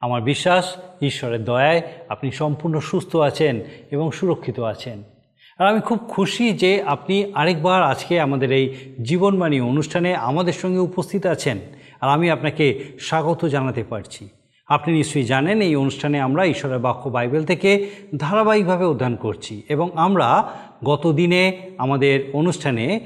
আমার বিশ্বাস, ঈশ্বরের দয়ায় আপনি সম্পূর্ণ সুস্থ আছেন এবং সুরক্ষিত আছেন। আর আমি খুব খুশি যে আপনি আরেকবার আজকে আমাদের এই জীবনবাণী অনুষ্ঠানে আমাদের সঙ্গে উপস্থিত আছেন। আর আমি আপনাকে স্বাগত জানাতে পারছি। আপনি নিশ্চয়ই জানেন, এই অনুষ্ঠানে আমরা ঈশ্বরের বাক্য বাইবেল থেকে ধারাবাহিকভাবে অধ্যয়ন করছি এবং আমরা গত দিনে আমাদের অনুষ্ঠানে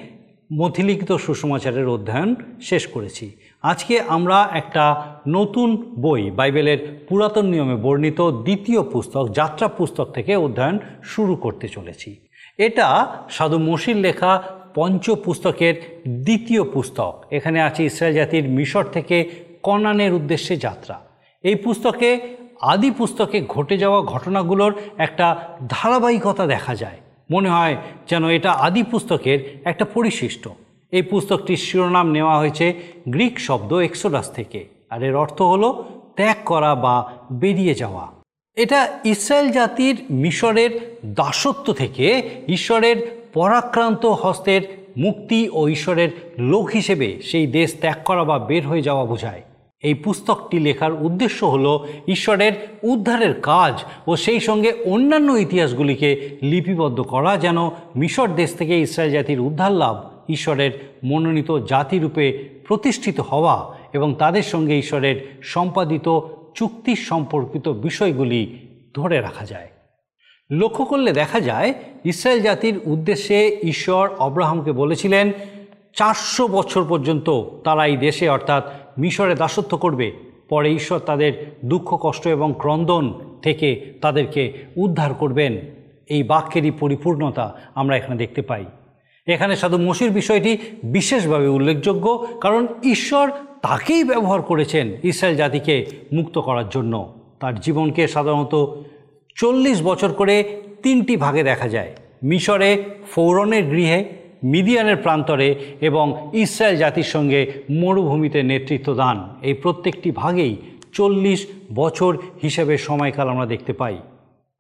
মথিলিখিত সুসমাচারের অধ্যয়ন শেষ করেছি। আজকে আমরা একটা নতুন বই, বাইবেলের পুরাতন নিয়মে বর্ণিত দ্বিতীয় পুস্তক, যাত্রা পুস্তক থেকে অধ্যয়ন শুরু করতে চলেছি। এটা সাধু মসির লেখা পঞ্চ পুস্তকের দ্বিতীয় পুস্তক। এখানে আছে ইসরায়েল জাতির মিশর থেকে কনানের উদ্দেশ্যে যাত্রা। এই পুস্তকে, আদি পুস্তকে ঘটে যাওয়া ঘটনাগুলোর একটা ধারাবাহিকতা দেখা যায়। মনে হয় যেন এটা আদি পুস্তকের একটা পরিশিষ্ট। এই পুস্তকটির শিরোনাম নেওয়া হয়েছে গ্রিক শব্দ এক্সোডাস থেকে, আর এর অর্থ হলো ত্যাগ করা বা বেরিয়ে যাওয়া। এটা ইসরায়েল জাতির মিশরের দাসত্ব থেকে ঈশ্বরের পরাক্রান্ত হস্তের মুক্তি ও ঈশ্বরের লোক হিসেবে সেই দেশ ত্যাগ করা বা বের হয়ে যাওয়া বোঝায়। এই পুস্তকটি লেখার উদ্দেশ্য হল ঈশ্বরের উদ্ধারের কাজ ও সেই সঙ্গে অন্যান্য ইতিহাসগুলিকে লিপিবদ্ধ করা যেন মিশর দেশ থেকে ইসরায়েল জাতির উদ্ধার লাভ ঈশ্বরের মনোনীত জাতিরূপে প্রতিষ্ঠিত হওয়া এবং তাদের সঙ্গে ঈশ্বরের সম্পাদিত চুক্তি সম্পর্কিত বিষয়গুলি ধরে রাখা যায়। লক্ষ্য করলে দেখা যায়, ইসরায়েল জাতির উদ্দেশ্যে ঈশ্বর অব্রাহামকে বলেছিলেন, চারশো বছর পর্যন্ত তারা এই দেশে, অর্থাৎ মিশরে দাসত্ব করবে। পরে ঈশ্বর তাদের দুঃখ, কষ্ট এবং ক্রন্দন থেকে তাদেরকে উদ্ধার করবেন। এই বাক্যেরই পরিপূর্ণতা আমরা এখানে দেখতে পাই। এখানে সাধু মসির বিষয়টি বিশেষভাবে উল্লেখযোগ্য, কারণ ঈশ্বর তাকেই ব্যবহার করেছেন ইসরায়েল জাতিকে মুক্ত করার জন্য। তার জীবনকে সাধারণত চল্লিশ বছর করে তিনটি ভাগে দেখা যায়। মিশরে ফৌরনের গৃহে মিডিয়ানের প্রান্তরে এবং ইসরায়েল জাতির সঙ্গে মরুভূমিতে নেতৃত্ব দান। এই প্রত্যেকটি ভাগেই চল্লিশ বছর হিসেবে সময়কাল আমরা দেখতে পাই।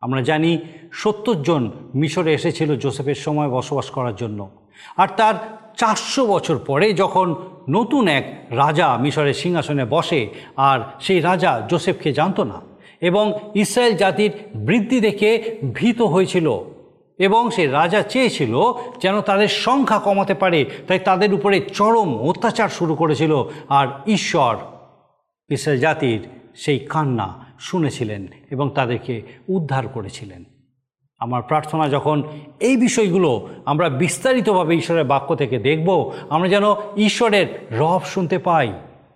আমরা জানি সত্তর জন মিশরে এসেছিল জোসেফের সময় বসবাস করার জন্য। আর তার চারশো বছর পরে যখন নতুন এক রাজা মিশরের সিংহাসনে বসে, আর সেই রাজা জোসেফকে জানত না এবং ইসরায়েল জাতির বৃদ্ধি দেখে ভীত হয়েছিল এবং সে রাজা চেয়েছিল যেন তাদের সংখ্যা কমাতে পারে, তাই তাদের উপরে চরম অত্যাচার শুরু করেছিল। আর ঈশ্বর, ইসরায়েল জাতির সেই কান্না শুনেছিলেন এবং তাদেরকে উদ্ধার করেছিলেন। আমার প্রার্থনা যখন এই বিষয়গুলো আমরা বিস্তারিতভাবে ঈশ্বরের বাক্য থেকে দেখব, আমরা যেন ঈশ্বরের রব শুনতে পাই।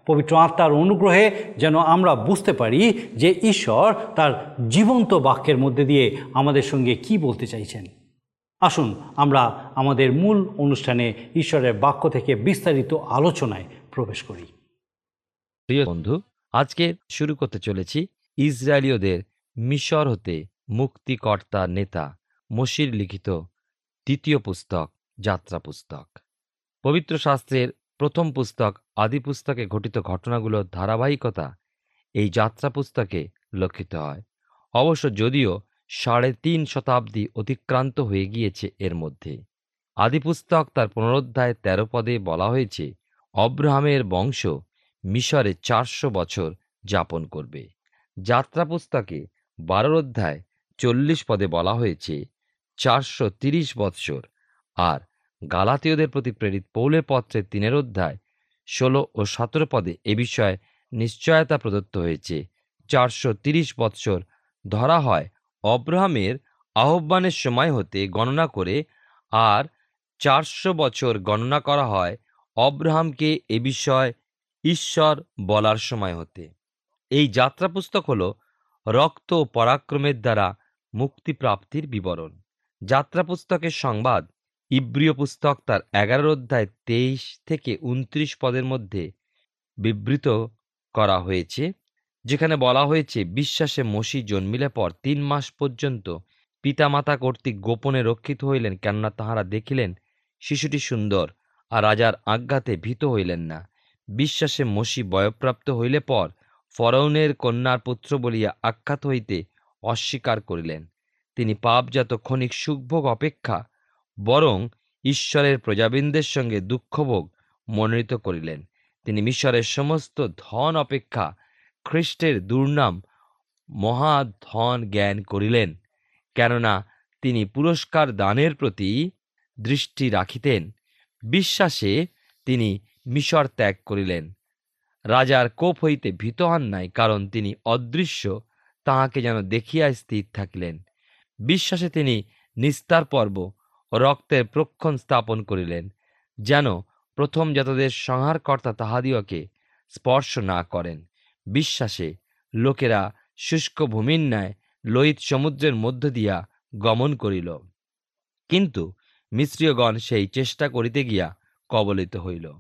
পবিত্র আত্মার অনুগ্রহে যেন আমরা বুঝতে পারি যে ঈশ্বর তার জীবন্ত বাক্যের মধ্যে দিয়ে আমাদের সঙ্গে কি বলতে চাইছেন। আসুন, আমরা আমাদের মূল অনুষ্ঠানে ঈশ্বরের বাক্য থেকে বিস্তারিত আলোচনায় প্রবেশ করি। প্রিয় বন্ধু, আজকে শুরু করতে চলেছি ইসরায়েলীয়দের মিশর হতে মুক্তিকর্তা নেতা মসির লিখিত দ্বিতীয় পুস্তক, যাত্রা পুস্তক। পবিত্র শাস্ত্রের প্রথম পুস্তক আদি পুস্তকে ঘটিত ঘটনাগুলোর ধারাবাহিকতা এই যাত্রা পুস্তকে লক্ষিত হয়। অবশ্য যদিও সাড়ে তিন শতাব্দী অতিক্রান্ত হয়ে গিয়েছে এর মধ্যে। আদি পুস্তক তার পুনরোধ্যায় তেরো পদে বলা হয়েছে, অব্রাহামের বংশ মিশরে চারশো বছর যাপন করবে। যাত্রা পুস্তকে বারোর অধ্যায় চল্লিশ পদে বলা হয়েছে, চারশো তিরিশ বৎসর। আর গালাতীয়দের প্রতি প্রেরিত পৌলের পত্রের তিনের অধ্যায়, ষোলো ও সতেরো পদে এ বিষয়ে নিশ্চয়তা প্রদত্ত হয়েছে। চারশো তিরিশ বৎসর ধরা হয় অব্রাহামের আহ্বানের সময় হতে গণনা করে আর চারশো বছর গণনা করা হয় অব্রাহামকে এ বিষয় ঈশ্বর বলার সময় হতে। এই যাত্রা পুস্তক হল রক্ত পরাক্রমের দ্বারা মুক্তিপ্রাপ্তির বিবরণ। যাত্রা পুস্তকের সংবাদ ইব্রিয় পুস্তক তার এগারো অধ্যায় তেইশ থেকে উনত্রিশ পদের মধ্যে বিবৃত করা হয়েছে, যেখানে বলা হয়েছে, বিশ্বাসে মসি জন্মিলে পর তিন মাস পর্যন্ত পিতামাতা কর্তৃক গোপনে রক্ষিত হইলেন, কেননা তাহারা দেখিলেন, শিশুটি সুন্দর আর রাজার আজ্ঞাতে ভীত হইলেন না। বিশ্বাসে মসি বয়প্রাপ্ত হইলে পর ফরৌনের কন্যার পুত্র বলিয়া আখ্যাত হইতে অস্বীকার করিলেন। তিনি পাপজাত ক্ষণিক সুখভোগ অপেক্ষা বরং ঈশ্বরের প্রজাবৃন্দের সঙ্গে দুঃখভোগ মনোনীত করিলেন। তিনি মিশরের সমস্ত ধন অপেক্ষা খ্রিস্টের দুর্নাম মহা ধন জ্ঞান করিলেন, কেননা তিনি পুরস্কার দানের প্রতি দৃষ্টি রাখিতেন। বিশ্বাসে তিনি মিশর ত্যাগ করিলেন। রাজার কোপ হইতে ভীত হন নাই, কারণ তিনি অদৃশ্য, তাহাকে যেন দেখিয়া স্থির থাকিলেন। বিশ্বাসে তিনি নিস্তার পর্ব রক্তের প্রক্ষণ স্থাপন করিলেন, যেন প্রথম জাতদের সংহারকর্তা তাহাদিওকে স্পর্শ না করেন। বিশ্বাসে লোকেরা শুষ্ক ভূমির ন্যায় লোহিত সমুদ্রের মধ্য দিয়া গমন করিল। কিন্তু মিশ্রীয়গণ সেই চেষ্টা করিতে গিয়া কবলিত হইল।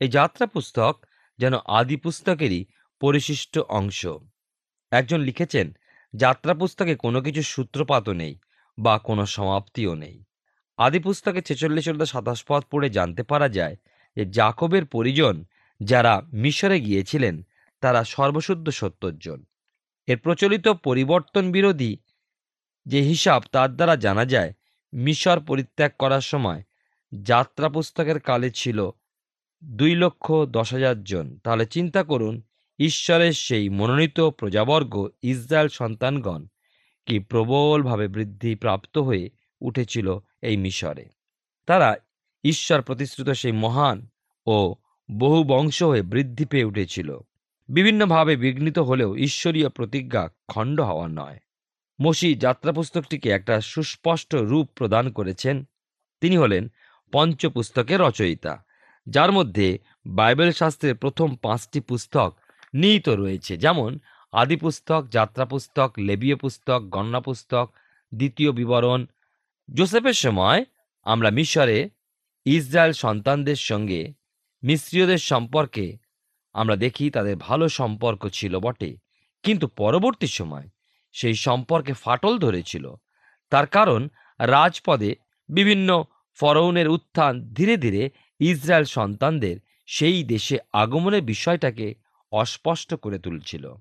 এই যাত্রা পুস্তক যেন আদি পুস্তকেরই পরিশিষ্ট অংশ। একজন লিখেছেন, যাত্রা পুস্তকে কোনো কিছু সূত্রপাতও নেই বা কোনো সমাপ্তিও নেই। আদি পুস্তকে ছেচল্লিশ চোদ্দ সাতাশ পদ পড়ে জানতে পারা যায় যে জাকবের পরিজন যারা মিশরে গিয়েছিলেন, তারা সর্বশুদ্ধ সত্তর জন এর প্রচলিত পরিবর্তন বিরোধী যে হিসাব, তার দ্বারা জানা যায়, মিশর পরিত্যাগ করার সময় যাত্রা পুস্তকের কালে ছিল দুই লক্ষ দশ হাজার জন। তাহলে চিন্তা করুন, ঈশ্বরের সেই মনোনীত প্রজাবর্গ ইসরায়েল সন্তানগণ কি প্রবলভাবে বৃদ্ধি প্রাপ্ত হয়ে উঠেছিল এই মিশরে। তারা ঈশ্বর প্রতিশ্রুত সেই মহান ও বহু বংশ হয়ে বৃদ্ধি পেয়ে উঠেছিল। বিভিন্নভাবে বিঘ্নিত হলেও ঈশ্বরীয় প্রতিজ্ঞা খণ্ড হওয়া নয়। মসি যাত্রাপুস্তকটিকে একটা সুস্পষ্ট রূপ প্রদান করেছেন। তিনি হলেন পঞ্চপুস্তকের রচয়িতা, যার মধ্যে বাইবেল শাস্ত্রের প্রথম পাঁচটি পুস্তক নিহিত রয়েছে, যেমন আদি পুস্তক যাত্রা পুস্তক লেবীয় পুস্তক গণনা পুস্তক দ্বিতীয় বিবরণ জোসেফের সময় আমরা মিশরে ইসরায়েল সন্তানদের সঙ্গে মিশ্রীয়দের সম্পর্কে আমরা দেখি তাদের ভালো সম্পর্ক ছিল বটে। কিন্তু পরবর্তী সময় সেই সম্পর্কে ফাটল ধরেছিল। তার কারণ রাজপদে বিভিন্ন ফরৌনের উত্থান ধীরে ধীরে ইসরায়েল সন্তানদের সেই দেশে আগমনের বিষয়টাকে অস্পষ্ট করে তুলছিল।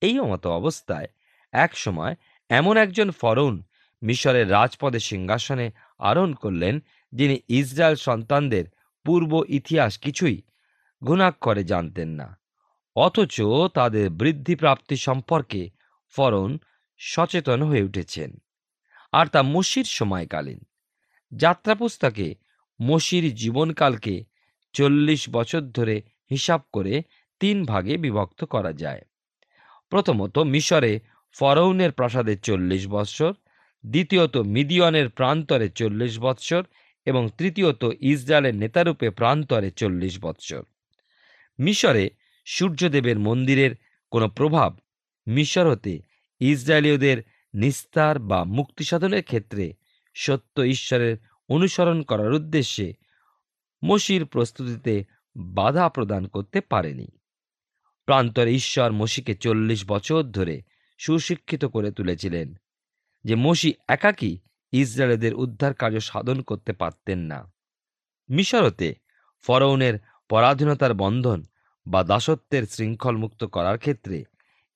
এই মতো অবস্থায় এক সময় এমন একজন ফরৌন মিশরের রাজপদে সিংহাসনে আরোহণ করলেন, যিনি ইসরায়েল সন্তানদের পূর্ব ইতিহাস কিছুই গুণাক্ষরে জানতেন না। অথচ তাদের বৃদ্ধিপ্রাপ্তি সম্পর্কে ফরন সচেতন হয়ে উঠেছেন। আর তা মসির সময়কালীন। যাত্রা পুস্তকে মসির জীবনকালকে চল্লিশ বছর ধরে হিসাব করে তিন ভাগে বিভক্ত করা যায়। প্রথমত, মিশরে ফরৌনের প্রাসাদে চল্লিশ বৎসর দ্বিতীয়ত মিদিয়নের প্রান্তরে চল্লিশ বৎসর এবং তৃতীয়ত ইসরায়েলের নেতারূপে প্রান্তরে চল্লিশ বৎসর। মিশরে সূর্যদেবের মন্দিরের কোনো প্রভাব মিশর হতে ইসরায়েলীয়দের নিস্তার বা মুক্তি সাধনের ক্ষেত্রে সত্য ঈশ্বরের অনুসরণ করার উদ্দেশ্যে মসির প্রস্তুতিতে বাধা প্রদান করতে পারেনি। প্রান্তরে ঈশ্বর মসিকে চল্লিশ বছর ধরে সুশিক্ষিত করে তুলেছিলেন। যে মসি একাকী ইসরায়েলদের উদ্ধার কার্য সাধন করতে পারতেন না। মিশরতে ফরৌনের পরাধীনতার বন্ধন বা দাসত্বের শৃঙ্খল মুক্ত করার ক্ষেত্রে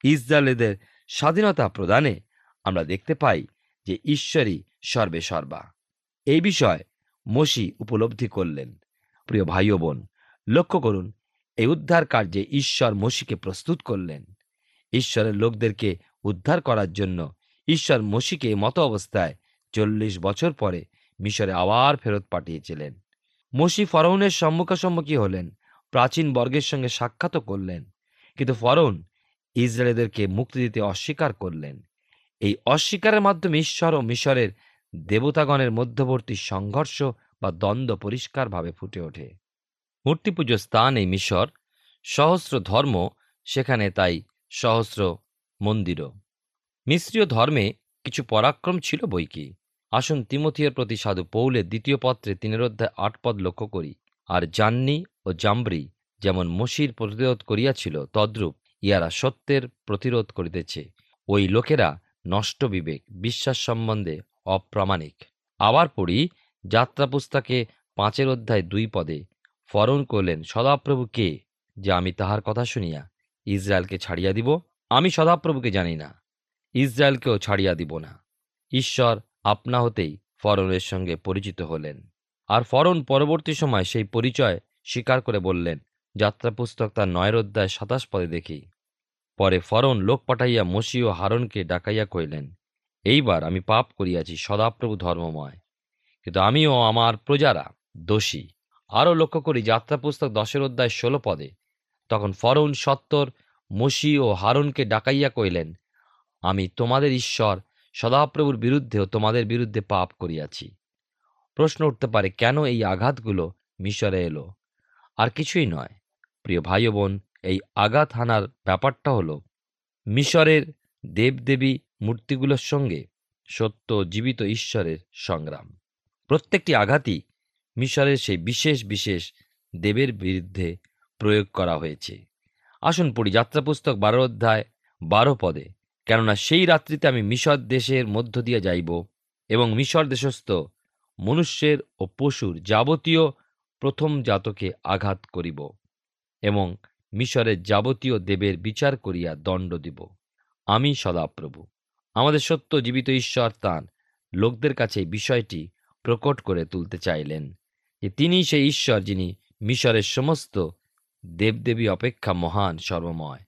ইসরায়েলদের স্বাধীনতা প্রদানে আমরা দেখতে পাই যে ঈশ্বরই সর্বে সর্বা। এই বিষয় মসি উপলব্ধি করলেন। প্রিয় ভাই ও বোন, লক্ষ্য করুন, এই উদ্ধার কার্যে ঈশ্বর মসিকে প্রস্তুত করলেন। ঈশ্বরের লোকদেরকে উদ্ধার করার জন্য ঈশ্বর মসিকে মত অবস্থায় চল্লিশ বছর পরে মিশরে আবার ফেরত পাঠিয়েছিলেন। মসি ফরৌনের সম্মুখাসম্মুখী হলেন, প্রাচীন বর্গের সঙ্গে সাক্ষাৎ করলেন, কিন্তু ফরৌন ইসরায়েলদেরকে মুক্তি দিতে অস্বীকার করলেন। এই অস্বীকারের মাধ্যমে ঈশ্বর ও মিশরের দেবতাগণের মধ্যবর্তী সংঘর্ষ বা দ্বন্দ্ব পরিষ্কারভাবে ফুটে ওঠে। মূর্তি পুজোর স্থান এই মিশর সহস্র ধর্ম, সেখানে তাই সহস্র মন্দিরও। মিশ্রীয় ধর্মে কিছু পরাক্রম ছিল বই কি আসুন তিমথিয়ের প্রতি সাধু পৌলের দ্বিতীয় পত্রে তিনের অধ্যায় আট পদ লক্ষ্য করি। আর জান্নি ও জাম্বরি যেমন মসির প্রতিরোধ করিয়াছিল, তদ্রূপ ইহারা সত্যের প্রতিরোধ করিতেছে। ওই লোকেরা নষ্ট বিবেক, বিশ্বাস সম্বন্ধে অপ্রামাণিক। আবার পড়ি যাত্রা পুস্তকে পাঁচের অধ্যায় দুই পদে ফরন করলেন সদাপ্রভু কে, যে আমি তাহার কথা শুনিয়া, ইসরায়েলকে ছাড়িয়া দিব? আমি সদাপ্রভুকে জানি না। ইসরায়েলকেও ছাড়িয়া দিব না। ঈশ্বর আপনা হতেই ফরনের সঙ্গে পরিচিত হলেন। আর ফরন পরবর্তী সময় সেই পরিচয় স্বীকার করে বললেন যাত্রা পুস্তক তার নয়ের অধ্যায় সাতাশ পদে দেখি। পরে ফরন লোক পাঠাইয়া মসি ও হারনকে ডাকাইয়া কইলেন এইবার আমি পাপ করিয়াছি, সদাপ্রভু ধর্মময়। কিন্তু আমিও আমার প্রজারা দোষী। আরও লক্ষ্য করি যাত্রা পুস্তক দশের অধ্যায় ষোলো পদে। তখন ফরৌন সত্তর মসি ও হারনকে ডাকাইয়া কইলেন আমি তোমাদের ঈশ্বর, সদাপ্রভুর বিরুদ্ধেও তোমাদের বিরুদ্ধে পাপ করিয়াছি। প্রশ্ন উঠতে পারে, কেন এই আঘাতগুলো মিশরে এলো? আর কিছুই নয়। প্রিয় ভাই বোন এই আঘাত হানার ব্যাপারটা হলো, মিশরের দেবদেবী মূর্তিগুলোর সঙ্গে সত্য জীবিত ঈশ্বরের সংগ্রাম। প্রত্যেকটি আঘাতই মিশরের সেই বিশেষ বিশেষ দেবের বিরুদ্ধে প্রয়োগ করা হয়েছে। আসুন পড়ি যাত্রা পুস্তক বারো অধ্যায় বারো পদে। কেননা সেই রাত্রিতে আমি মিশর দেশের মধ্য দিয়ে যাইব এবং মিশর দেশস্থ মনুষ্যের ও পশুর যাবতীয় প্রথম জাতকে আঘাত করিব এবং মিশরের যাবতীয় দেবের বিচার করিয়া দণ্ড দিব। আমি সদাপ্রভু। আমাদের সত্য জীবিত ঈশ্বর তাঁর লোকদের কাছে বিষয়টি প্রকট করে তুলতে চাইলেন। যে তিনি সেই ঈশ্বর যিনি মিশরের সমস্ত দেবদেবী অপেক্ষা মহান, সর্বময়।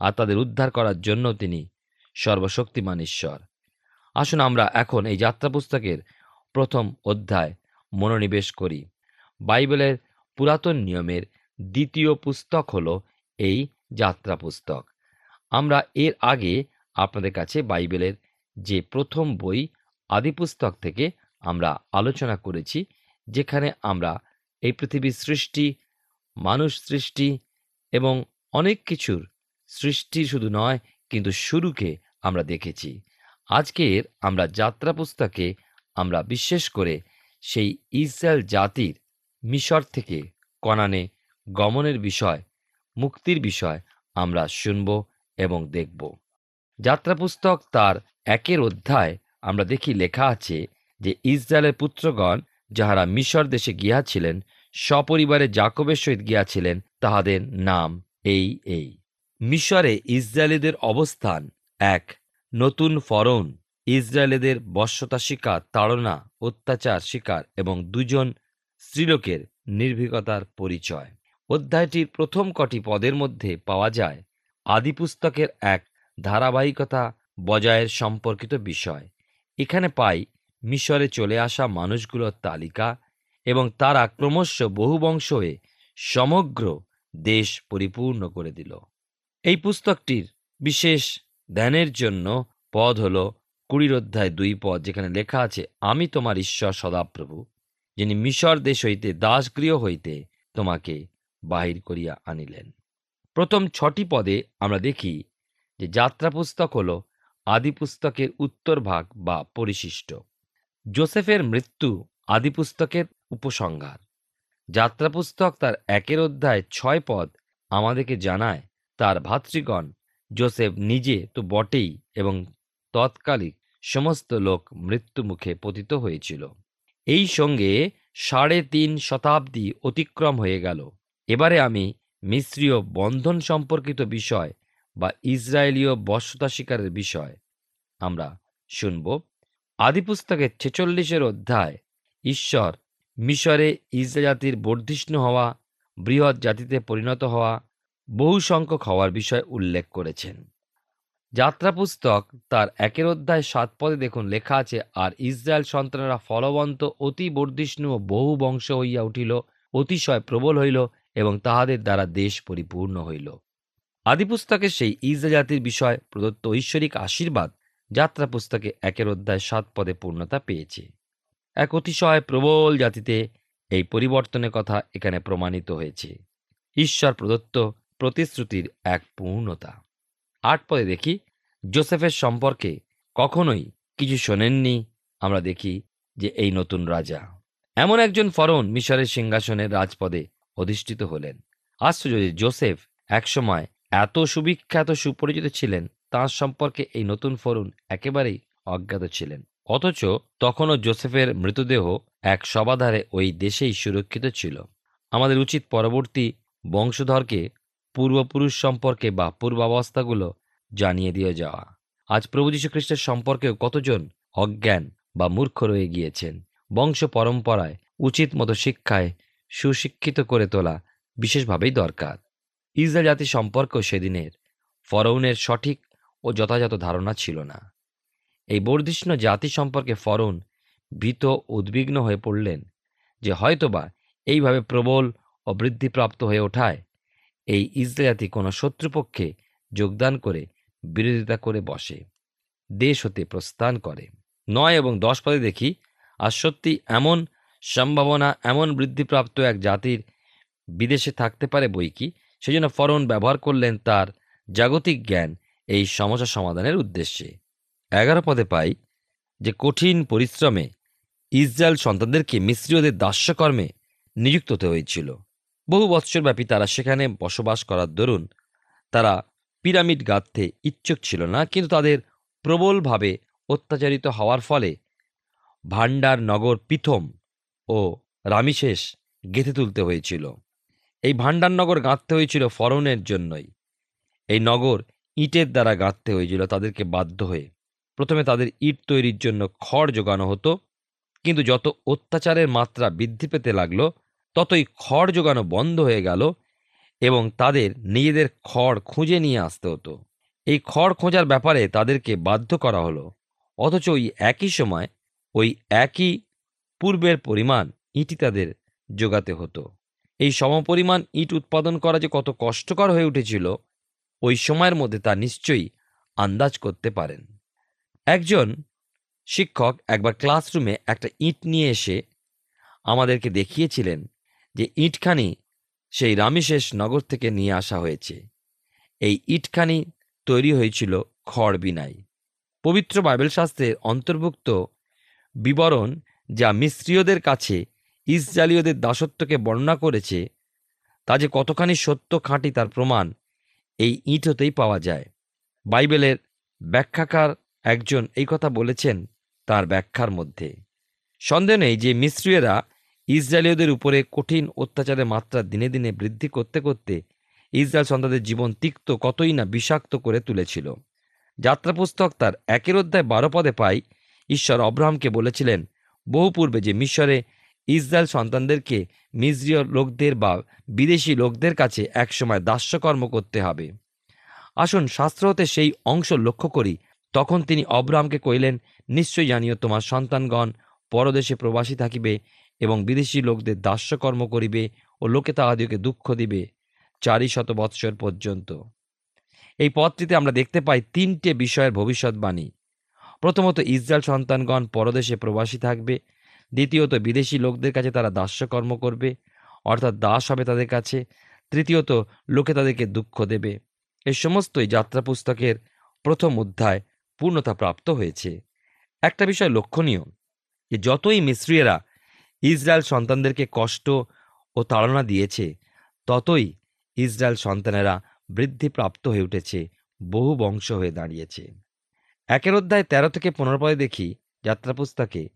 আর তাদের উদ্ধার করার জন্য তিনি সর্বশক্তিমান ঈশ্বর। আসুন আমরা এখন এই যাত্রা পুস্তকের প্রথম অধ্যায় মনোনিবেশ করি। বাইবেলের পুরাতন নিয়মের দ্বিতীয় পুস্তক হল এই যাত্রা পুস্তক আমরা এর আগে আপনাদের কাছে বাইবেলের যে প্রথম বই আদিপুস্তক থেকে আমরা আলোচনা করেছি, যেখানে আমরা এই পৃথিবীর সৃষ্টি, মানুষ সৃষ্টি এবং অনেক কিছুর সৃষ্টি শুধু নয়, কিন্তু শুরুকে আমরা দেখেছি। আজকের আমরা যাত্রা পুস্তকে আমরা বিশেষ করে সেই ইসরায়েল জাতির মিশর থেকে কনানে গমনের বিষয়, মুক্তির বিষয় আমরা শুনব এবং দেখব। যাত্রা পুস্তক তার একের অধ্যায় আমরা দেখি লেখা আছে যে ইসরায়েলের পুত্রগণ যাহারা মিশর দেশে গিয়াছিলেন, সপরিবারে জাকবের সহিত গিয়াছিলেন, তাহাদের নাম এই এই। মিশরে ইসরায়েলিদের অবস্থান এক, নতুন ফরন ইসরায়েলেদের বশ্যতা শিকার, তাড়না, অত্যাচার শিকার এবং দুজন স্ত্রীলোকের নির্ভীকতার পরিচয়। অধ্যায়টির প্রথম কটি পদের মধ্যে পাওয়া যায় আদিপুস্তকের এক ধারাবাহিকতা বজায়ের সম্পর্কিত বিষয়। এখানে পাই মিশরে চলে আসা মানুষগুলোর তালিকা এবং তারা ক্রমশ বহুবংশ হয়ে সমগ্র দেশ পরিপূর্ণ করে দিল। এই পুস্তকটির বিশেষ ধ্যানের জন্য পদ হল কুড়ির অধ্যায় দুই পদ, যেখানে লেখা আছে, আমি তোমার ঈশ্বর সদাপ্রভু, যিনি মিশর দেশ হইতে দাসগৃহ হইতে তোমাকে বাহির করিয়া আনিলেন। প্রথম ছটি পদে আমরা দেখি যে যাত্রা পুস্তক হল আদিপুস্তকের উত্তর ভাগ বা পরিশিষ্ট। জোসেফের মৃত্যু আদিপুস্তকের উপসংহার। যাত্রা পুস্তক তার একের অধ্যায় ছয় পদ আমাদেরকে জানায়, তার ভাতৃগণ জোসেফ নিজে তো বটেই এবং তৎকালিক সমস্ত লোক মৃত্যু মুখে পতিত হয়েছিল। এই সঙ্গে সাড়ে তিন শতাব্দী অতিক্রম হয়ে গেল। এবারে আমি মিশ্রীয় বন্ধন সম্পর্কিত বিষয় বা ইসরায়েলীয় বশ্যতা শিকারের বিষয় আমরা শুনব। আদিপুস্তকের ছেচল্লিশের অধ্যায়, ঈশ্বর মিশরে ইসরা জাতির বর্ধিষ্ণু হওয়া, বৃহৎ জাতিতে পরিণত হওয়া বহু সংখ্যক হওয়ার বিষয় উল্লেখ করেছেন। যাত্রা পুস্তক তার একের অধ্যায় সাত পদে দেখুন লেখা আছে, আর ইসরায়েল সন্তানেরা ফলবন্ত, অতি বর্ধিষ্ণু ও বহু বংশ হইয়া উঠিল, অতিশয় প্রবল হইল এবং তাহাদের দ্বারা দেশ পরিপূর্ণ হইল। আদিপুস্তকের সেই ইসরা জাতির বিষয়, প্রদত্ত ঐশ্বরিক আশীর্বাদ যাত্রা পুস্তকে একের অধ্যায় সাত পদে পূর্ণতা পেয়েছে। এক অতিশয় প্রবল জাতিতে এই পরিবর্তনের কথা এখানে প্রমাণিত হয়েছে। ঈশ্বর প্রদত্ত প্রতিশ্রুতির এক পূর্ণতা। আট পদে দেখি, জোসেফের সম্পর্কে কখনোই কিছু শোনেননি। আমরা দেখি যে, এই নতুন রাজা। এমন একজন ফরন মিশরের সিংহাসনের রাজপদে অধিষ্ঠিত হলেন। আশ্চর্য যে, জোসেফ একসময় এত সুবিখ্যাত, সুপরিচিত ছিলেন, তাঁর সম্পর্কে এই নতুন ফরুন একেবারেই অজ্ঞাত ছিলেন। অথচ তখনও জোসেফের মৃতদেহ এক সবাধারে ওই দেশেই সুরক্ষিত ছিল। আমাদের উচিত পরবর্তী বংশধরকে পূর্বপুরুষ সম্পর্কে বা পূর্বাবস্থাগুলো জানিয়ে দিয়ে যাওয়া। আজ প্রভু যীশু খ্রিস্টের সম্পর্কেও কতজন অজ্ঞান বা মূর্খ রয়ে গিয়েছেন। বংশ পরম্পরায় উচিত মতো শিক্ষায় সুশিক্ষিত করে তোলা বিশেষভাবেই দরকার। ইসরায়েল জাতি সম্পর্কেও সেদিনের ফরৌনের সঠিক ও যথাযথ ধারণা ছিল না। এই বর্ধিষ্ণ জাতি সম্পর্কে ফরৌন ভীত উদ্বিগ্ন হয়ে পড়লেন যে হয়তোবা এইভাবে প্রবল ও বৃদ্ধিপ্রাপ্ত হয়ে ওঠায় এই ইসরায়েল জাতি কোনো শত্রুপক্ষে যোগদান করে বিরোধিতা করে বসে। দেশ হতে প্রস্থান করে। নয় এবং দশ পদে দেখি, আর সত্যি এমন সম্ভাবনা, এমন বৃদ্ধিপ্রাপ্ত এক জাতির বিদেশে থাকতে পারে বই কি? সেজন্য ফরন ব্যবহার করলেন তার জাগতিক জ্ঞান এই সমস্যা সমাধানের উদ্দেশ্যে। এগারো পদে পাই যে কঠিন পরিশ্রমে ইসরায়েল সন্তানদেরকে মিশ্রীয়দের দাস্যকর্মে নিযুক্ত হতে হয়েছিল। বহু বৎসরব্যাপী তারা সেখানে বসবাস করার দরুন তারা পিরামিড গাঁথতে ইচ্ছুক ছিল না, কিন্তু তাদের প্রবলভাবে অত্যাচারিত হওয়ার ফলে ভান্ডার নগর পিথম ও রামিশেষ গেঁথে তুলতে হয়েছিল। এই ভান্ডার নগর গাঁথতে হয়েছিল ফরনের জন্যই। এই নগর ইটের দ্বারা গাঁথতে হয়েছিল তাদেরকে বাধ্য হয়ে। প্রথমে তাদের ইট তৈরির জন্য খড় জোগানো হতো, কিন্তু যত অত্যাচারের মাত্রা বৃদ্ধি পেতে লাগল ততই খড় জোগানো বন্ধ হয়ে গেল এবং তাদের নিজেদের খড় খুঁজে নিয়ে আসতে হতো। এই খড় খোঁজার ব্যাপারে তাদেরকে বাধ্য করা হলো। অথচ ওই একই সময় ওই একই পূর্বের পরিমাণ ইটি তাদের যোগাতে হতো। এই সমপরিমাণ ইট উৎপাদন করা যে কত কষ্টকর হয়ে উঠেছিল, ওই সময়ের মধ্যে তা নিশ্চয়ই আন্দাজ করতে পারেন। একজন শিক্ষক একবার ক্লাসরুমে একটা ইট নিয়ে এসে আমাদেরকে দেখিয়েছিলেন যে ইটখানি সেই রামিশেষ নগর থেকে নিয়ে আসা হয়েছে। এই ইটখানি তৈরি হয়েছিল খড় বিনাই পবিত্র বাইবেল শাস্ত্রের অন্তর্ভুক্ত বিবরণ যা মিস্ত্রীয়দের কাছে ইসরায়েলীয়দের দাসত্বকে বর্ণনা করেছে, তা যে কতখানি সত্য খাঁটি তার প্রমাণ এই ইট হতেই পাওয়া যায়। বাইবেলের ব্যাখ্যাকার একজন এই কথা বলেছেন তার ব্যাখ্যার মধ্যে। সন্দেহ নেই যে মিস্ত্রীয়রা ইসরায়েলীয়দের উপরে কঠিন অত্যাচারের মাত্রা দিনে দিনে বৃদ্ধি করতে করতে ইসরায়েল সন্তানদের জীবন তিক্ত, কতই না বিষাক্ত করে তুলেছিল। যাত্রা পুস্তক তার একের অধ্যায় বারো পদে পাই, ঈশ্বর অব্রাহামকে বলেছিলেন, বহু পূর্বে যে মিশরে ইসরায়েল সন্তানদেরকে মিজরীয় লোকদের বা বিদেশি লোকদের কাছে একসময় দাস্যকর্ম করতে হবে। আসুন শাস্ত্র হতে সেই অংশ লক্ষ্য করি। তখন তিনি অব্রাহামকে কইলেন নিশ্চয় জানিও, তোমার সন্তানগণ পরদেশে প্রবাসী থাকিবে এবং বিদেশি লোকদের দাস্যকর্ম করিবে ও লোকে তাহাদিওকে দুঃখ দিবে চারি শত বৎসর পর্যন্ত। এই পদটিতে আমরা দেখতে পাই তিনটে বিষয়ের ভবিষ্যৎবাণী। প্রথমত, ইসরায়েল সন্তানগণ পরদেশে প্রবাসী থাকবে। দ্বিতীয়ত, বিদেশি লোকদের কাছে তারা দাস্যকর্ম করবে, অর্থাৎ দাস হবে তাদের কাছে। তৃতীয়ত, লোকে তাদেরকে দুঃখ দেবে। এই সমস্তই যাত্রা পুস্তকের প্রথম অধ্যায় পূর্ণতা প্রাপ্ত হয়েছে। একটা বিষয় লক্ষণীয়, যে যতই মিস্ত্রিয়েরা ইসরায়েল সন্তানদেরকে কষ্ট ও তাড়না দিয়েছে, ততই ইসরায়েল সন্তানেরা বৃদ্ধিপ্রাপ্ত হয়ে উঠেছে, বহু বংশ হয়ে দাঁড়িয়েছে। একের অধ্যায় তেরো থেকে পনেরো পদে দেখি যাত্রা পুস্তকে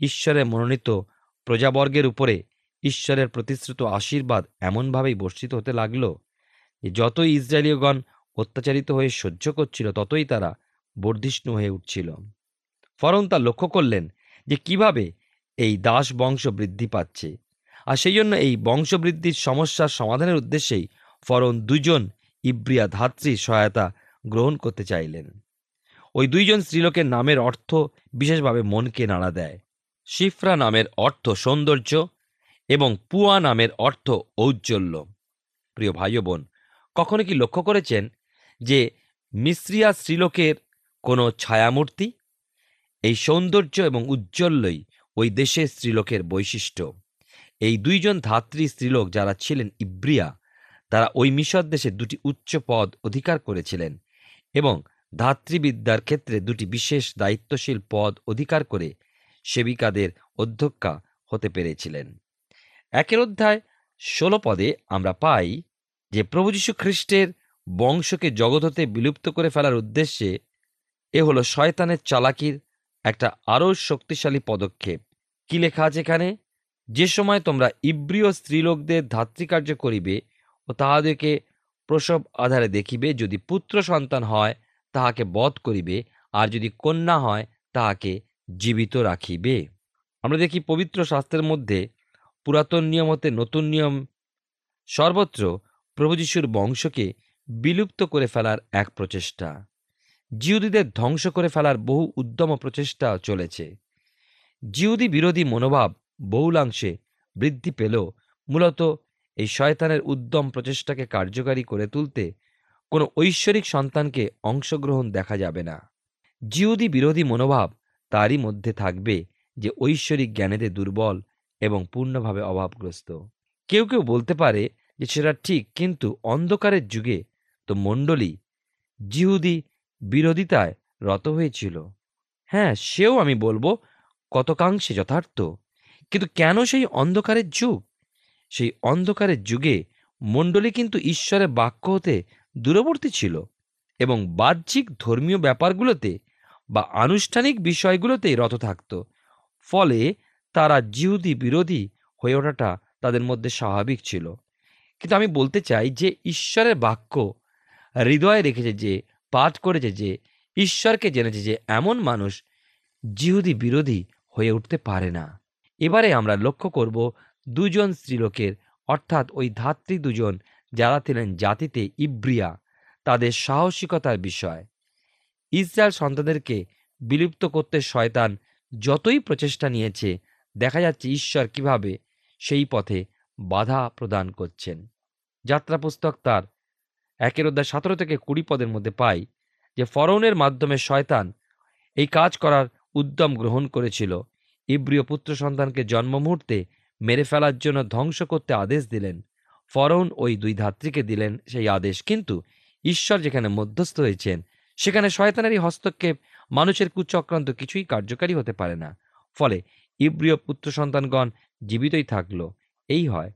ঈশ্বরের মনোনীত প্রজাবর্গের উপরে ঈশ্বরের প্রতিশ্রুত আশীর্বাদ এমনভাবেই বর্ষিত হতে লাগল যে যতই ইসরায়েলীয়গণ অত্যাচারিত হয়ে সহ্য করছিল, ততই তারা বর্ধিষ্ণু হয়ে উঠছিল। ফরন তা লক্ষ্য করলেন যে কীভাবে এই দাস বংশ বৃদ্ধি পাচ্ছে। আর সেই জন্য এই বংশবৃদ্ধির সমস্যার সমাধানের উদ্দেশ্যেই ফরন দুজন ইব্রিয়া ধাত্রীর সহায়তা গ্রহণ করতে চাইলেন। ওই দুইজন স্ত্রীলোকের নামের অর্থ বিশেষভাবে মনকে নাড়া দেয়। শিফরা নামের অর্থ সৌন্দর্য এবং পুয়া নামের অর্থ ঔজ্জ্বল্য। প্রিয় ভাই বোন, কখনো কি লক্ষ্য করেছেন যে মিশ্রিয়া স্ত্রীলোকের কোনো ছায়ামূর্তি? এই সৌন্দর্য এবং উজ্জ্বল্যই ওই দেশের স্ত্রীলোকের বৈশিষ্ট্য। এই দুইজন ধাত্রী স্ত্রীলোক যারা ছিলেন ইব্রিয়া, তারা ওই মিশর দেশে দুটি উচ্চ পদ অধিকার করেছিলেন এবং ধাত্রীবিদ্যার ক্ষেত্রে দুটি বিশেষ দায়িত্বশীল পদ অধিকার করে সেবিকাদের অধ্যক্ষা হতে পেরেছিলেন। একের অধ্যায় ষোলো পদে আমরা পাই যে প্রভু যীশু খ্রিস্টের বংশকে জগৎ হতে বিলুপ্ত করে ফেলার উদ্দেশ্যে এ হলো শয়তানের চালাকির একটা আরও শক্তিশালী পদক্ষেপ। কি লেখা আছে এখানে? যে সময় তোমরা ইব্রিয় স্ত্রীলোকদের ধাত্রীকার্য করিবে ও তাহাদেরকে প্রসব আধারে দেখিবে, যদি পুত্র সন্তান হয়, তাহাকে বধ করিবে, আর যদি কন্যা হয়, তাহাকে জীবিত রাখিবে। আমরা দেখি পবিত্র শাস্ত্রের মধ্যে পুরাতন নিয়ম হতে নতুন নিয়ম। সর্বত্র প্রভু যিশুর বংশকে বিলুপ্ত করে ফেলার এক প্রচেষ্টা। জিহুদীদের ধ্বংস করে ফেলার বহু উদ্যম প্রচেষ্টা চলেছে। জিহুদি বিরোধী মনোভাব বহুলাংশে বৃদ্ধি পেলেও মূলত এই শয়তানের উদ্যম প্রচেষ্টাকে কার্যকারী করে তুলতে কোনো ঐশ্বরিক সন্তানকে অংশগ্রহণ দেখা যাবে না। জিহুদি বিরোধী মনোভাব তারই মধ্যে থাকবে যে ঐশ্বরিক জ্ঞানেতে দুর্বল এবং পূর্ণভাবে অভাবগ্রস্ত। কেউ কেউ বলতে পারে যে সেটা ঠিক, কিন্তু অন্ধকারের যুগে তো মণ্ডলী জিহুদি বিরোধিতায় রত হয়েছিল। হ্যাঁ সেও আমি বলব কতকাংশে যথার্থ। কিন্তু কেন সেই অন্ধকারের যুগ? সেই অন্ধকারের যুগে মণ্ডলী কিন্তু ঈশ্বরের বাক্য হতে দূরবর্তী ছিল এবং বাহ্যিক ধর্মীয় ব্যাপারগুলোতে বা আনুষ্ঠানিক বিষয়গুলোতেই রত থাকত। ফলে তারা জিহুদি বিরোধী হয়ে ওঠাটা তাদের মধ্যে স্বাভাবিক ছিল। কিন্তু আমি বলতে চাই যে ঈশ্বরের বাক্য হৃদয়ে রেখেছে যে পাঠ করেছে যে, ঈশ্বরকে জেনেছে যে, এমন মানুষ জিহুদি বিরোধী হয়ে উঠতে পারে না। এবারে আমরা লক্ষ্য করব দুজন স্ত্রীলোকের, অর্থাৎ ওই ধাত্রী দুজন যারা ছিলেন জাতিতে ইব্রিয়া, তাদের সাহসিকতার বিষয়। ইসরায়েল সন্তানদেরকে বিলুপ্ত করতে শয়তান যতই প্রচেষ্টা নিয়েছে, দেখা যাচ্ছে ঈশ্বর কীভাবে সেই পথে বাধা প্রদান করছেন। যাত্রা পুস্তক তার একের অধ্যায় সতেরো থেকে কুড়ি পদের মধ্যে পাই যে ফরৌনের মাধ্যমে শয়তান এই কাজ করার উদ্যম গ্রহণ করেছিল। ইব্রিয় পুত্র সন্তানকে জন্ম মুহূর্তে মেরে ফেলার জন্য ধ্বংস করতে আদেশ দিলেন। ফরৌন ওই দুই ধাত্রীকে দিলেন সেই আদেশ। কিন্তু ঈশ্বর যেখানে মধ্যস্থ হয়েছেন, সেখানে শয়তানেরই হস্তক্ষেপ মানুষের কুচক্রান্ত কিছুই কার্যকারী হতে পারে না। ফলে ইব্রিয় পুত্র সন্তানগণ জীবিতই থাকল। এই হয়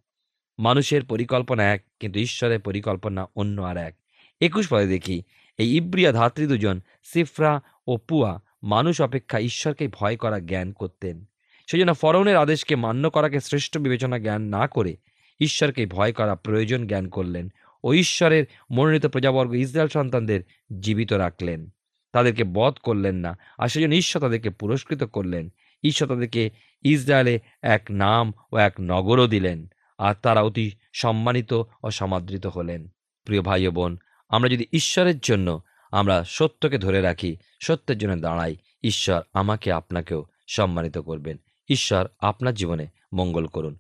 মানুষের পরিকল্পনা এক, কিন্তু ঈশ্বরের পরিকল্পনা অন্য আর এক। একুশ পদে দেখি, এই ইব্রিয়া ধাত্রী দুজন, সিফরা ও পুয়া, মানুষ অপেক্ষা ঈশ্বরকে ভয় করা জ্ঞান করতেন। সেই জন্য ফরৌনের আদেশকে মান্য করাকে শ্রেষ্ঠ বিবেচনা জ্ঞান না করে ঈশ্বরকে ভয় করা প্রয়োজন জ্ঞান করলেন ও ঈশ্বরের মনোনীত প্রজাবর্গ ইসরায়েল সন্তানদের জীবিত রাখলেন। তাদেরকে বধ করলেন না, আর সেই জন্য ঈশ্বর তাদেরকে পুরস্কৃত করলেন। ঈশ্বর তাদেরকে ইসরায়েলে এক নাম ও এক নগরও দিলেন। আর তারা অতি সম্মানিত ও সমাদৃত হলেন। প্রিয় ভাই ও বোন, আমরা যদি ঈশ্বরের জন্য আমরা সত্যকে ধরে রাখি, সত্যের জন্য দাঁড়াই, ঈশ্বর আমাকে আপনাকেও সম্মানিত করবেন। ঈশ্বর আপনার জীবনে মঙ্গল করুন।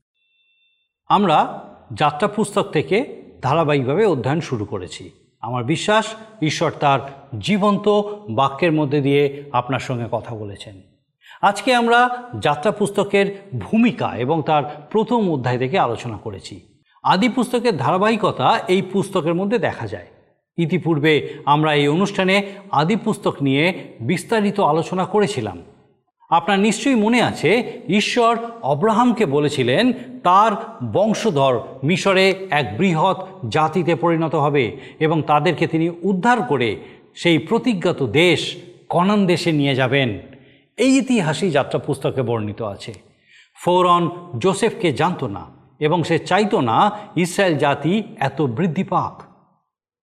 আমরা যাত্রা পুস্তক থেকে ধারাবাহিকভাবে অধ্যয়ন শুরু করেছি। আমার বিশ্বাস, ঈশ্বর তার জীবন্ত বাক্যের মধ্যে দিয়ে আপনার সঙ্গে কথা বলেছেন। আজকে আমরা যাত্রা পুস্তকের ভূমিকা এবং তার প্রথম অধ্যায় থেকে আলোচনা করেছি। আদি পুস্তকের ধারাবাহিকতা এই পুস্তকের মধ্যে দেখা যায়। ইতিপূর্বে আমরা এই অনুষ্ঠানে আদি পুস্তক নিয়ে বিস্তারিত আলোচনা করেছিলাম। আপনার নিশ্চয়ই মনে আছে, ঈশ্বর অব্রাহামকে বলেছিলেন, তার বংশধর মিশরে এক বৃহৎ জাতিতে পরিণত হবে এবং তাদেরকে তিনি উদ্ধার করে সেই প্রতিজ্ঞাত দেশ কনান দেশে নিয়ে যাবেন। এই ইতিহাসই যাত্রা পুস্তকে বর্ণিত আছে। ফৌরন জোসেফকে জানতো না এবং সে চাইতো না ইসরায়েল জাতি এত বৃদ্ধি পাক।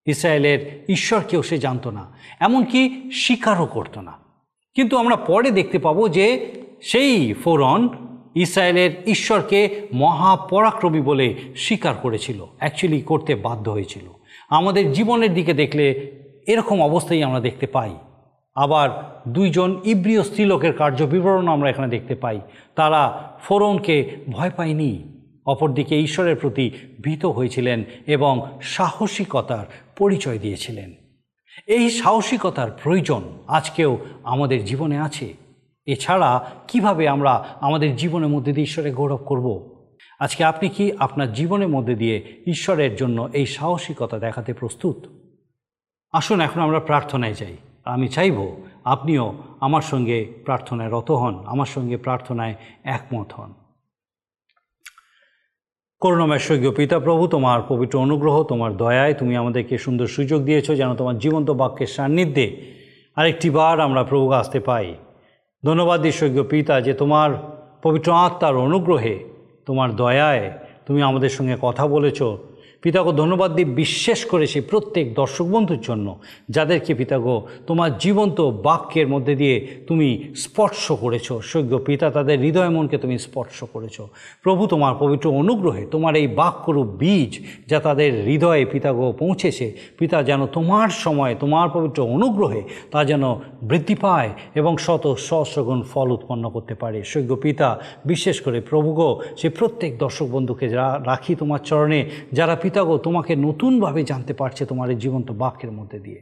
ইসরায়েলের ঈশ্বরকেও সে জানতো না, এমনকি স্বীকারও করতো না। কিন্তু আমরা পরে দেখতে পাবো যে সেই ফোরন ইসরায়েলের ঈশ্বরকে মহাপরাক্রমী বলে স্বীকার করেছিল অ্যাকচুয়ালি করতে বাধ্য হয়েছিল। আমাদের জীবনের দিকে দেখলে এরকম অবস্থাই আমরা দেখতে পাই। আবার দুইজন ইব্রিয় স্ত্রীলোকের কার্য বিবরণ আমরা এখানে দেখতে পাই। তারা ফোরনকে ভয় পায়নি। অপরদিকে ঈশ্বরের প্রতি ভীত হয়েছিলেন এবং সাহসিকতার পরিচয় দিয়েছিলেন। এই সাহসিকতার প্রয়োজন আজকেও আমাদের জীবনে আছে। এছাড়া কীভাবে আমরা আমাদের জীবনের মধ্যে দিয়ে ঈশ্বরের গৌরব করব। আজকে আপনি কি আপনার জীবনের মধ্যে দিয়ে ঈশ্বরের জন্য এই সাহসিকতা দেখাতে প্রস্তুত? আসুন, এখন আমরা প্রার্থনায় যাই। আমি চাইব আপনিও আমার সঙ্গে প্রার্থনায় রত হন, আমার সঙ্গে প্রার্থনায় একমত হন। করুণাময় স্বর্গীয় পিতা প্রভু তোমার পবিত্র অনুগ্রহ, তোমার দয়ায় তুমি আমাদেরকে সুন্দর সুযোগ দিয়েছ যেন তোমার জীবন্ত বাক্যের সান্নিধ্যে আরেকটি বার আমরা প্রভু আসতে পাই। ধন্যবাদ স্বর্গীয় পিতা যে তোমার পবিত্র আত্মার অনুগ্রহে, তোমার দয়ায় তুমি আমাদের সঙ্গে কথা বলেছ পিতাগো ধন্যবাদ দিই বিশ্বাস করে সেই প্রত্যেক দর্শক বন্ধুর জন্য যাদেরকে পিতাগো তোমার জীবন্ত বাক্যের মধ্যে দিয়ে তুমি স্পর্শ করেছ স্বর্গীয় পিতা তাদের হৃদয় মনকে তুমি স্পর্শ করেছ। প্রভু তোমার পবিত্র অনুগ্রহে তোমার এই বাক্যরূপ বীজ যা তাদের হৃদয়ে পিতাগো পৌঁছেছে, পিতা যেন তোমার সময় তোমার পবিত্র অনুগ্রহে তা যেন বৃদ্ধি পায় এবং শত সহস্রগুণ ফল উৎপন্ন করতে পারে। সৈক্য পিতা, বিশেষ করে প্রভুগো, সে প্রত্যেক দর্শক বন্ধুকে যা রাখি তোমার চরণে, যারা পিতাগো তোমাকে নতুনভাবে জানতে পারছে তোমার এই জীবন্ত বাক্যের মধ্যে দিয়ে।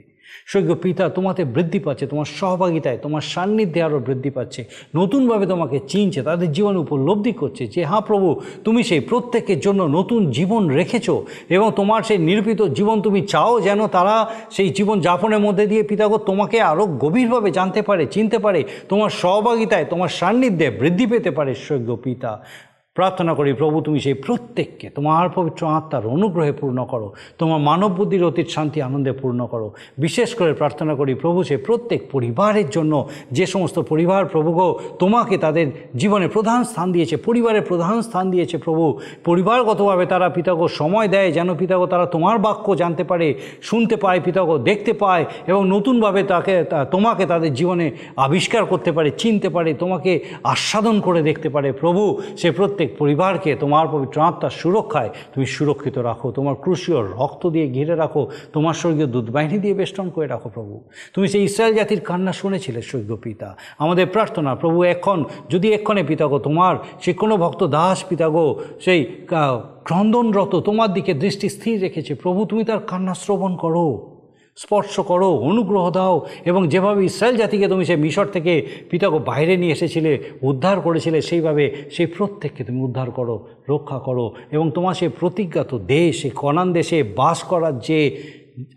সৈক্য পিতা তোমাতে বৃদ্ধি পাচ্ছে, তোমার সহভাগিতায়, তোমার সান্নিধ্যে আরও বৃদ্ধি পাচ্ছে, নতুনভাবে তোমাকে চিনছে, তাদের জীবনে উপলব্ধি করছে যে হ্যাঁ প্রভু, তুমি সেই প্রত্যেকের জন্য নতুন জীবন রেখেছো এবং তোমার সেই নির্পিত জীবন তুমি চাও যেন তারা সেই জীবন যাপনের মধ্যে দিয়ে পিতাগো তোমাকে আরও গভীরভাবে জানতে পারে, চিনতে পারে, তোমার সহভাগিতায়, তোমার সান্নিধ্যে বৃদ্ধি পেতে পারে সৈক্য পিতা। প্রার্থনা করি, প্রভু, তুমি সেই প্রত্যেককে, তোমার পবিত্র আত্মার অনুগ্রহে পূর্ণ করো, তোমার মানব বুদ্ধির অতীত শান্তি আনন্দে পূর্ণ করো। বিশেষ করে প্রার্থনা করি, প্রভু সে প্রত্যেক পরিবারের জন্য, যে সমস্ত পরিবার প্রভুগ তোমাকে তাদের জীবনে প্রধান স্থান দিয়েছে, পরিবারের প্রধান স্থান দিয়েছে, প্রভু। পরিবারগতভাবে তারা পিতাগো সময় দেয়, যেন পিতাগো তারা তোমার বাক্য জানতে পারে, শুনতে পায়, পিতাগো দেখতে পায় এবং নতুনভাবে তাকে তোমাকে তাদের জীবনে আবিষ্কার করতে পারে, চিনতে পারে, তোমাকে আস্বাদন করে দেখতে পারে। প্রভু, সে প্রত্যেক পরিবারকে তোমার পবিত্র আত্মার সুরক্ষায় তুমি সুরক্ষিত রাখো। তোমার ক্রুশীয় রক্ত দিয়ে ঘিরে রাখো। তোমার স্বর্গীয় দুধবাহিনী দিয়ে বেষ্টন করে রাখো প্রভু। তুমি সেই ইসরায়েল জাতির কান্না শুনেছিলে, স্বর্গীয় পিতা। আমাদের প্রার্থনা, প্রভু, এখন, যদি এক্ষণে পিতাগো তোমার সে কোনো ভক্ত দাস পিতাগো সেই ক্রন্দনরত তোমার দিকে দৃষ্টি স্থির রেখেছে, প্রভু, তুমি তার কান্না শ্রবণ করো। স্পর্শ করো, অনুগ্রহ দাও এবং যেভাবে ইসরায়েল জাতিকে তুমি সে মিশর থেকে পিতাকে বাইরে নিয়ে এসেছিলে, উদ্ধার করেছিলে, সেইভাবে সেই প্রত্যেককে তুমি উদ্ধার করো, রক্ষা করো এবং তোমার সে প্রতিজ্ঞাত দেশ, সেই কনান দেশে বাস করার যে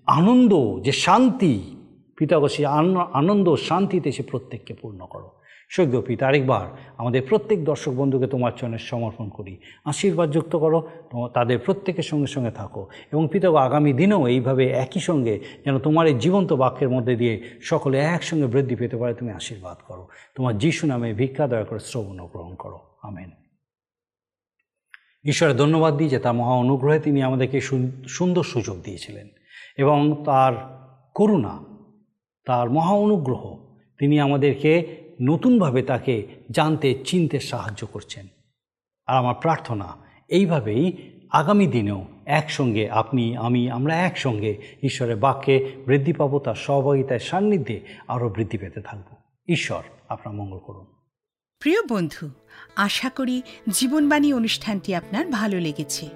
আনন্দ, যে শান্তি পিতাগো সে আন- আনন্দ, শান্তিতে সে প্রত্যেককে পূর্ণ করো। সৈক্য পিতা আরেকবার আমাদের প্রত্যেক দর্শক বন্ধুকে তোমার চরণে সমর্পণ করি। আশীর্বাদ যুক্ত করো তাদের প্রত্যেকের সঙ্গে সঙ্গে থাকো। এবং পিতাগো আগামী দিনেও এইভাবে একই সঙ্গে যেন তোমার এই জীবন্ত বাক্যের মধ্যে দিয়ে সকলে একসঙ্গে বৃদ্ধি পেতে পারে, তুমি আশীর্বাদ করো। তোমার যিশু নামে ভিক্ষা দয়া করে শ্রবণ গ্রহণ করো। আমেন। ঈশ্বরের ধন্যবাদ দিই যে তার মহা অনুগ্রহে তিনি আমাদেরকে সুন- সুন্দর সুযোগ দিয়েছিলেন। এবং তার করুণা, তার মহা অনুগ্রহ, তিনি আমাদেরকে নতুনভাবে তাকে জানতে, চিনতে সাহায্য করছেন। আর আমার প্রার্থনা, এইভাবেই আগামী দিনেও একসঙ্গে আপনি, আমি, আমরা একসঙ্গে ঈশ্বরের বাক্যে বৃদ্ধি পাবো, তার সহভাগিতায় সান্নিধ্যে আরও বৃদ্ধি পেতে থাকব। ঈশ্বর আপনার মঙ্গল করুন। প্রিয় বন্ধু, আশা করি জীবনবাণী অনুষ্ঠানটি আপনার ভালো লেগেছে।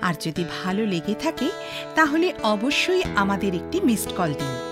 আর যদি ভালো লেগে থাকে, তাহলে অবশ্যই আমাদের একটি মিসড কল দিন।